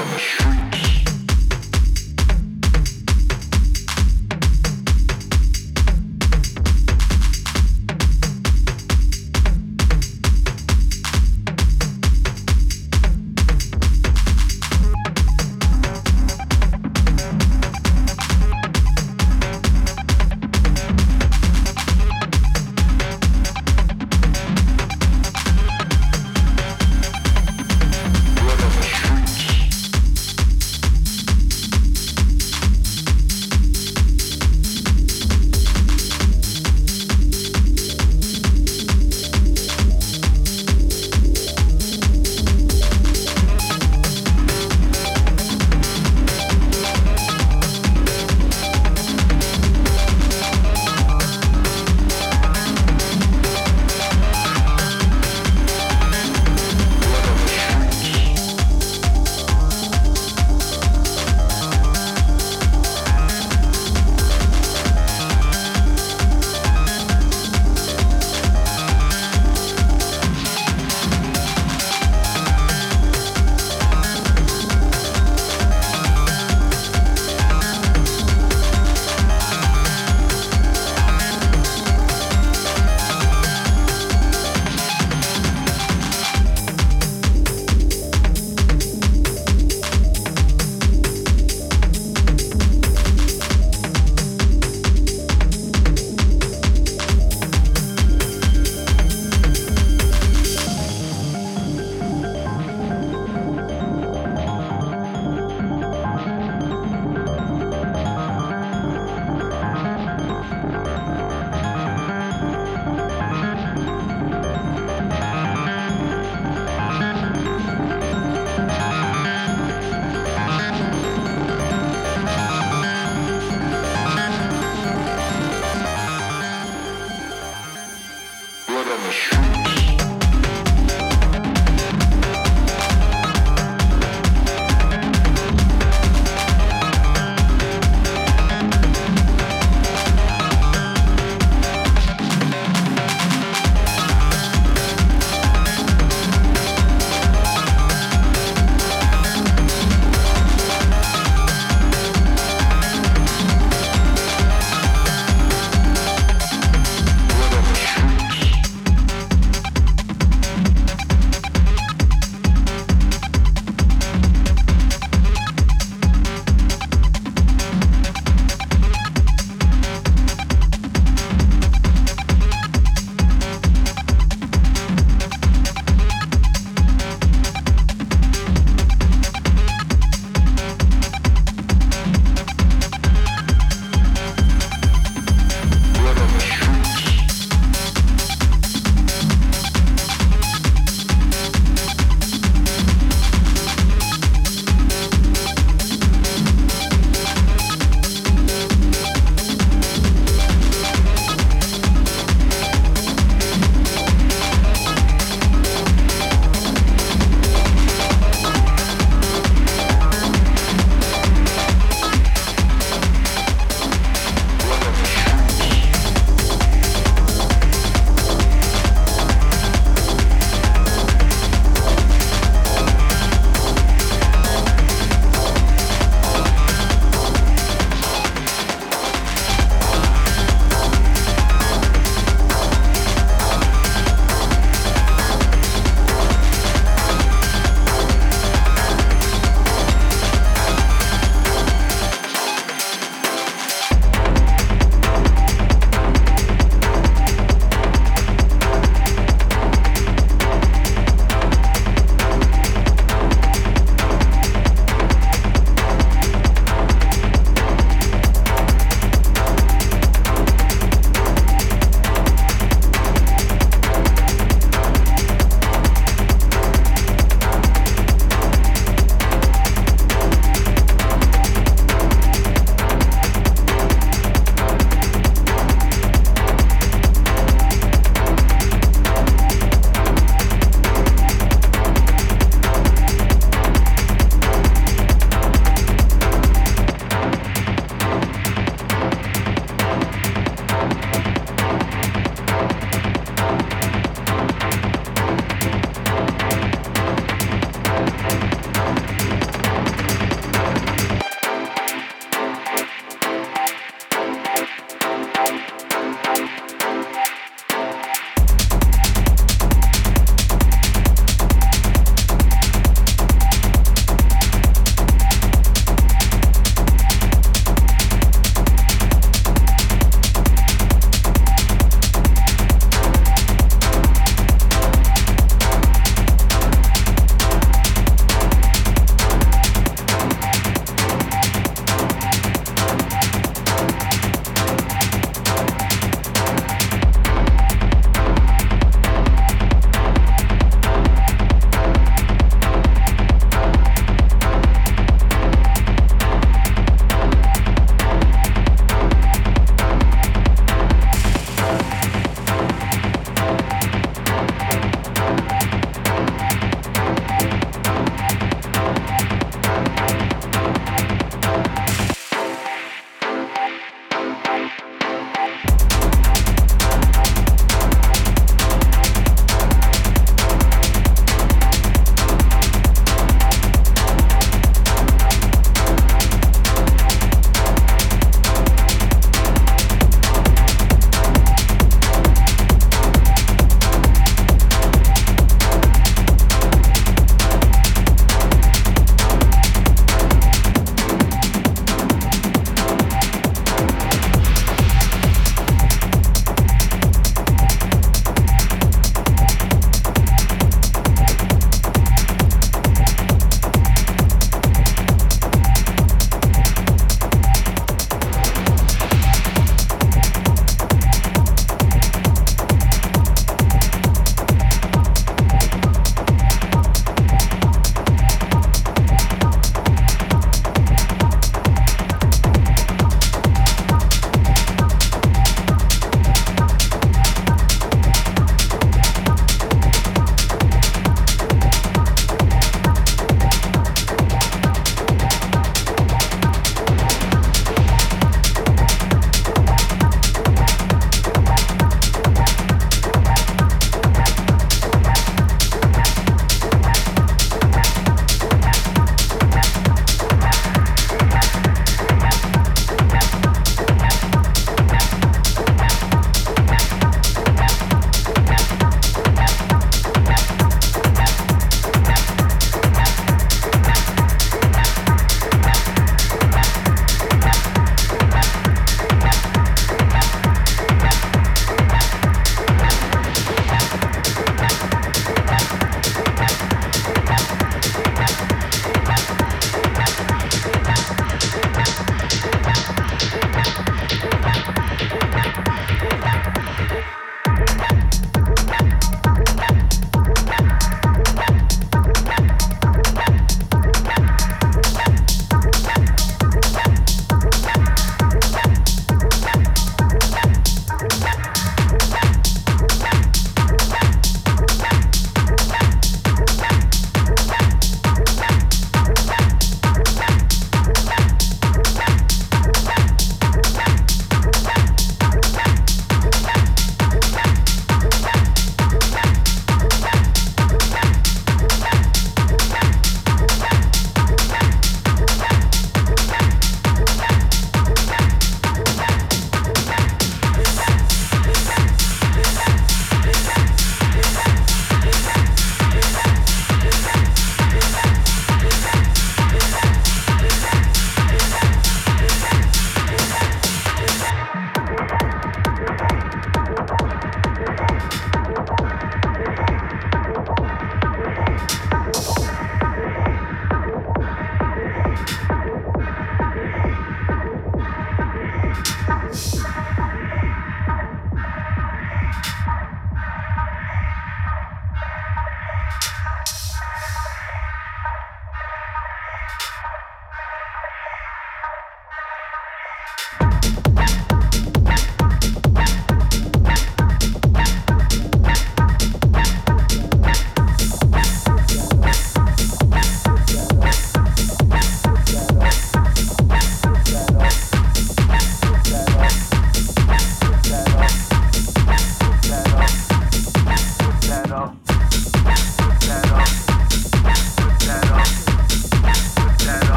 on the streets.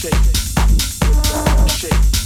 shake, shake.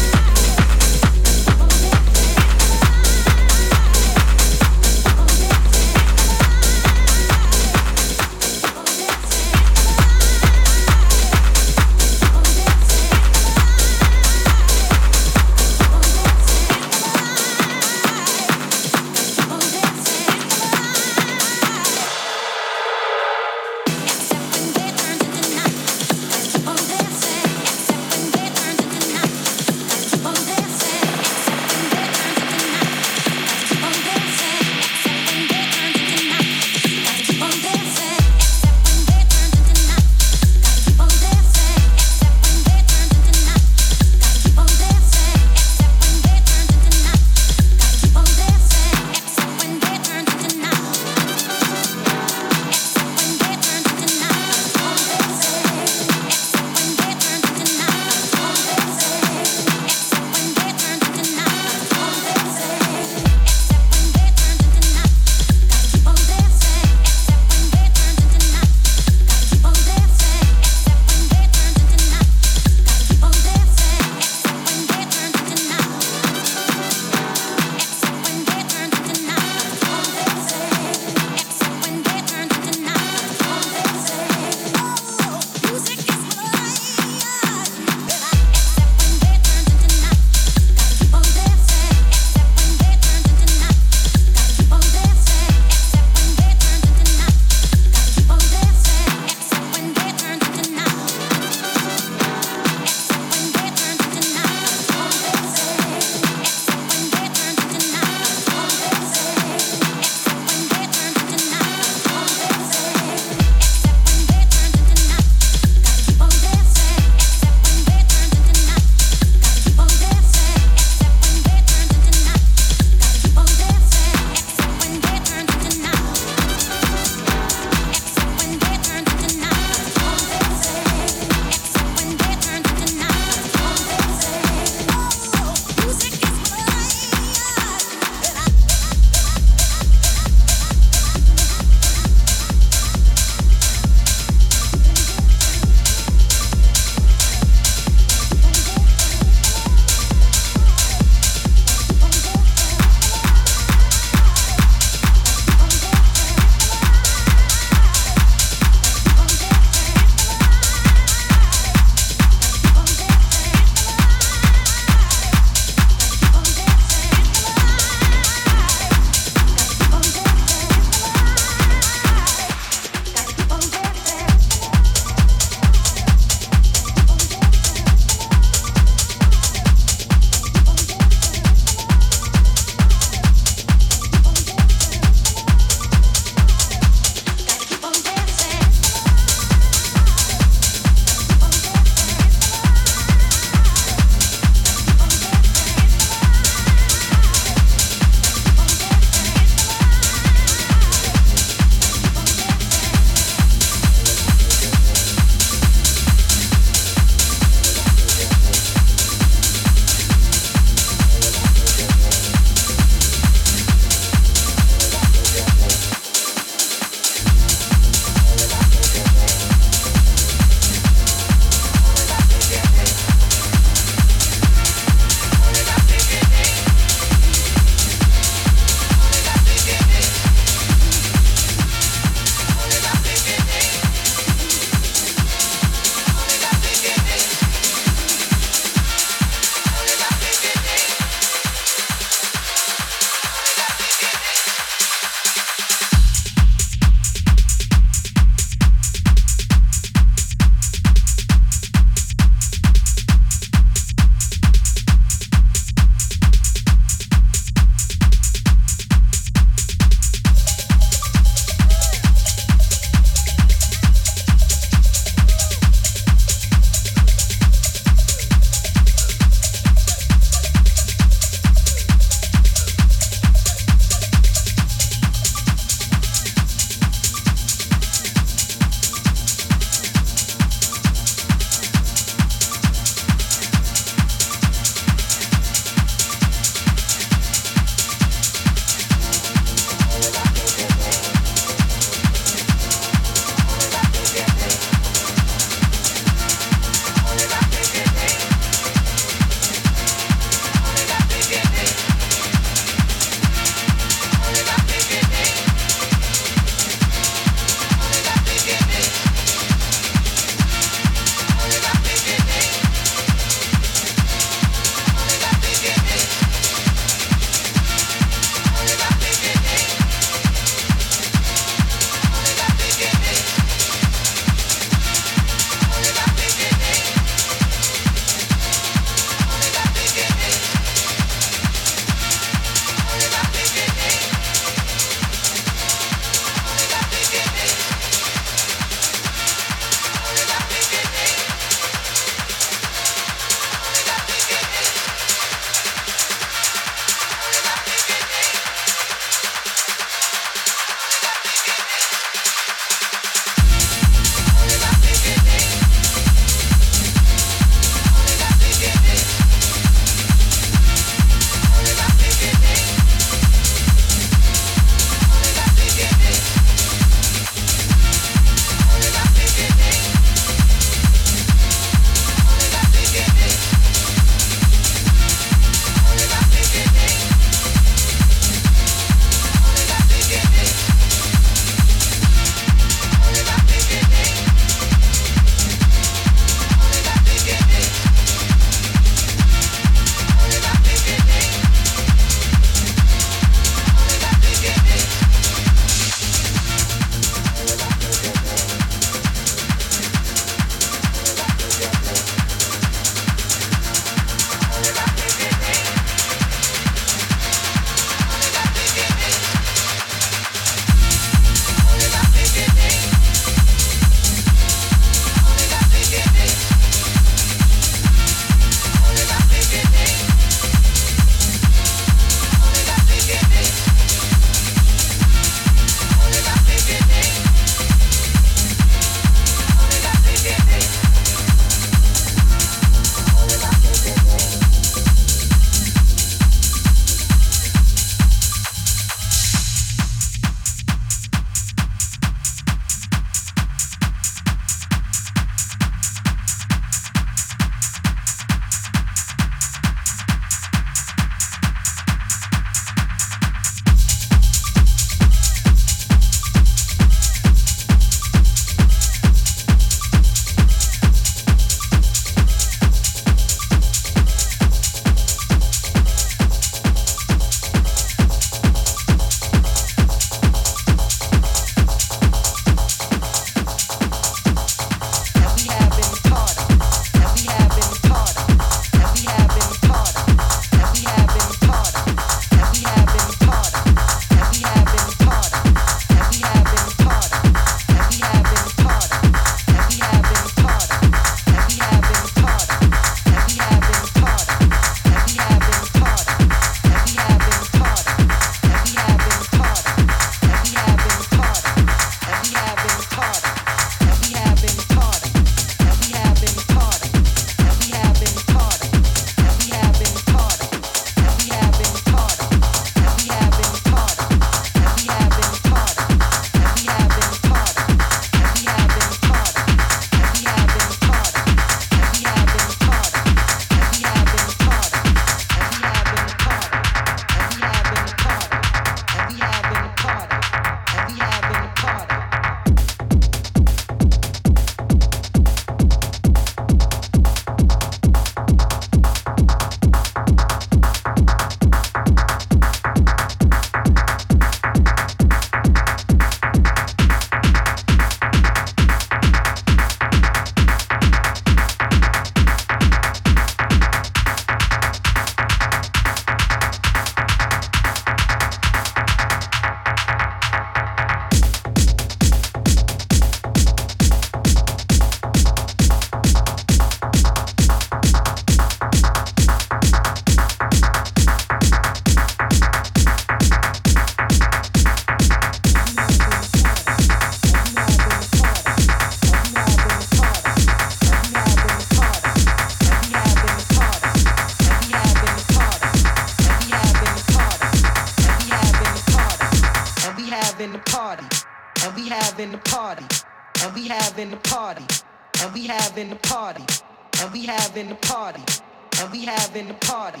Having the party,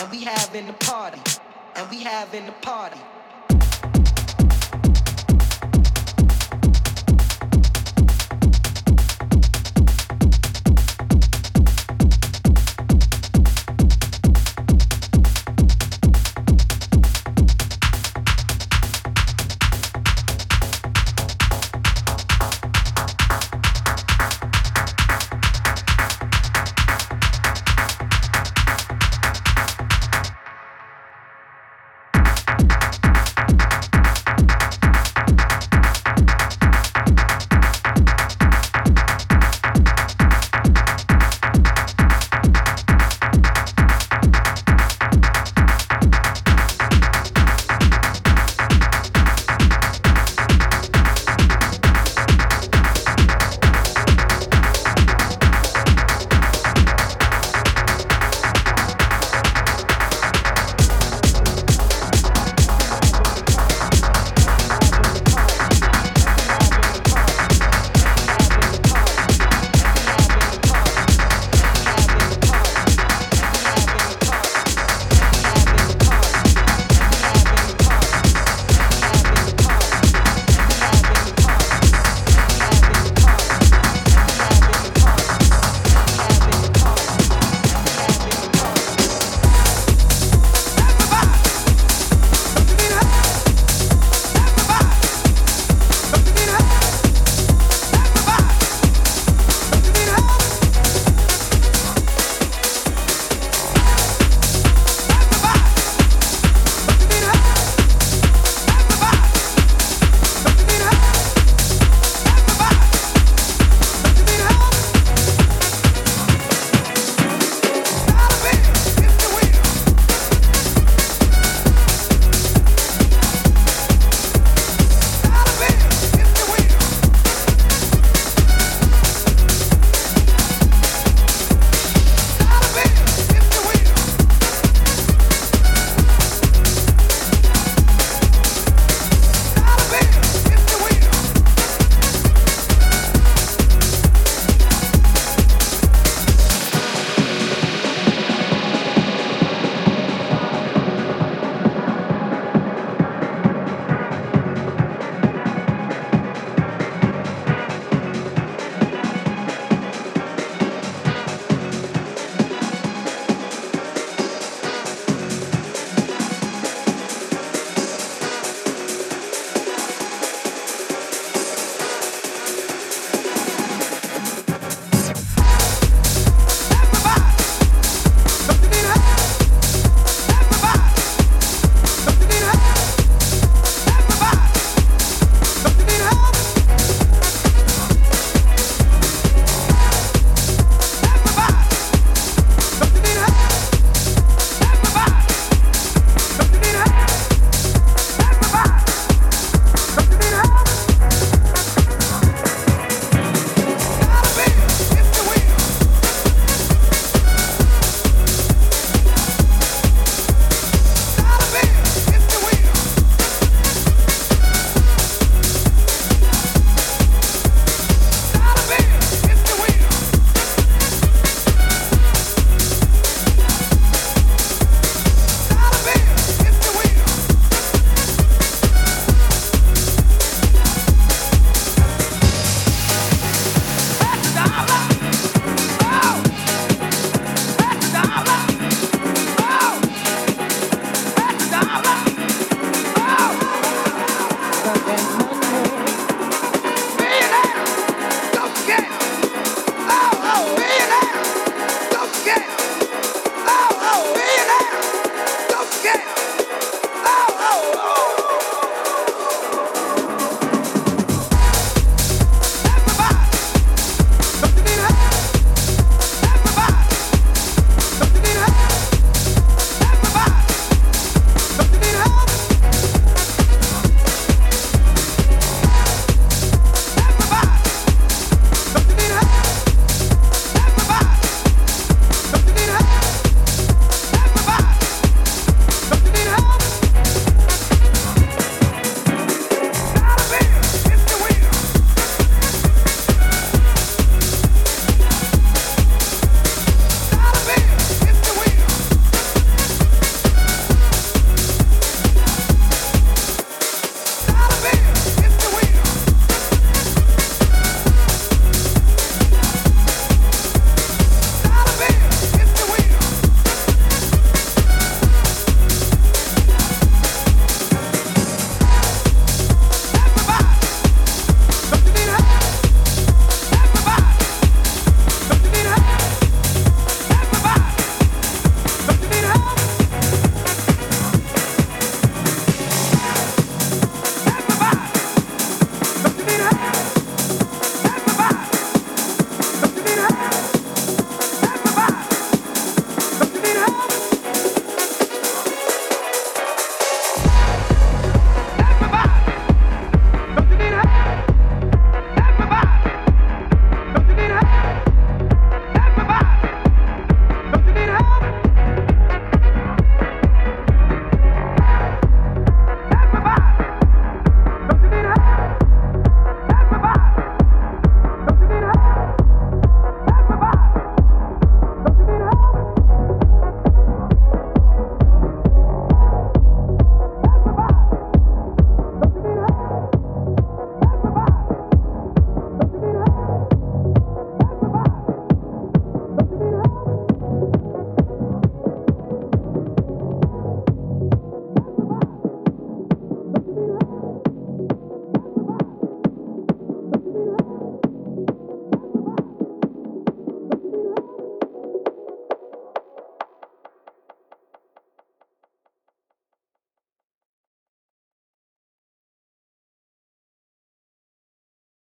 and we having the party, and we having the party.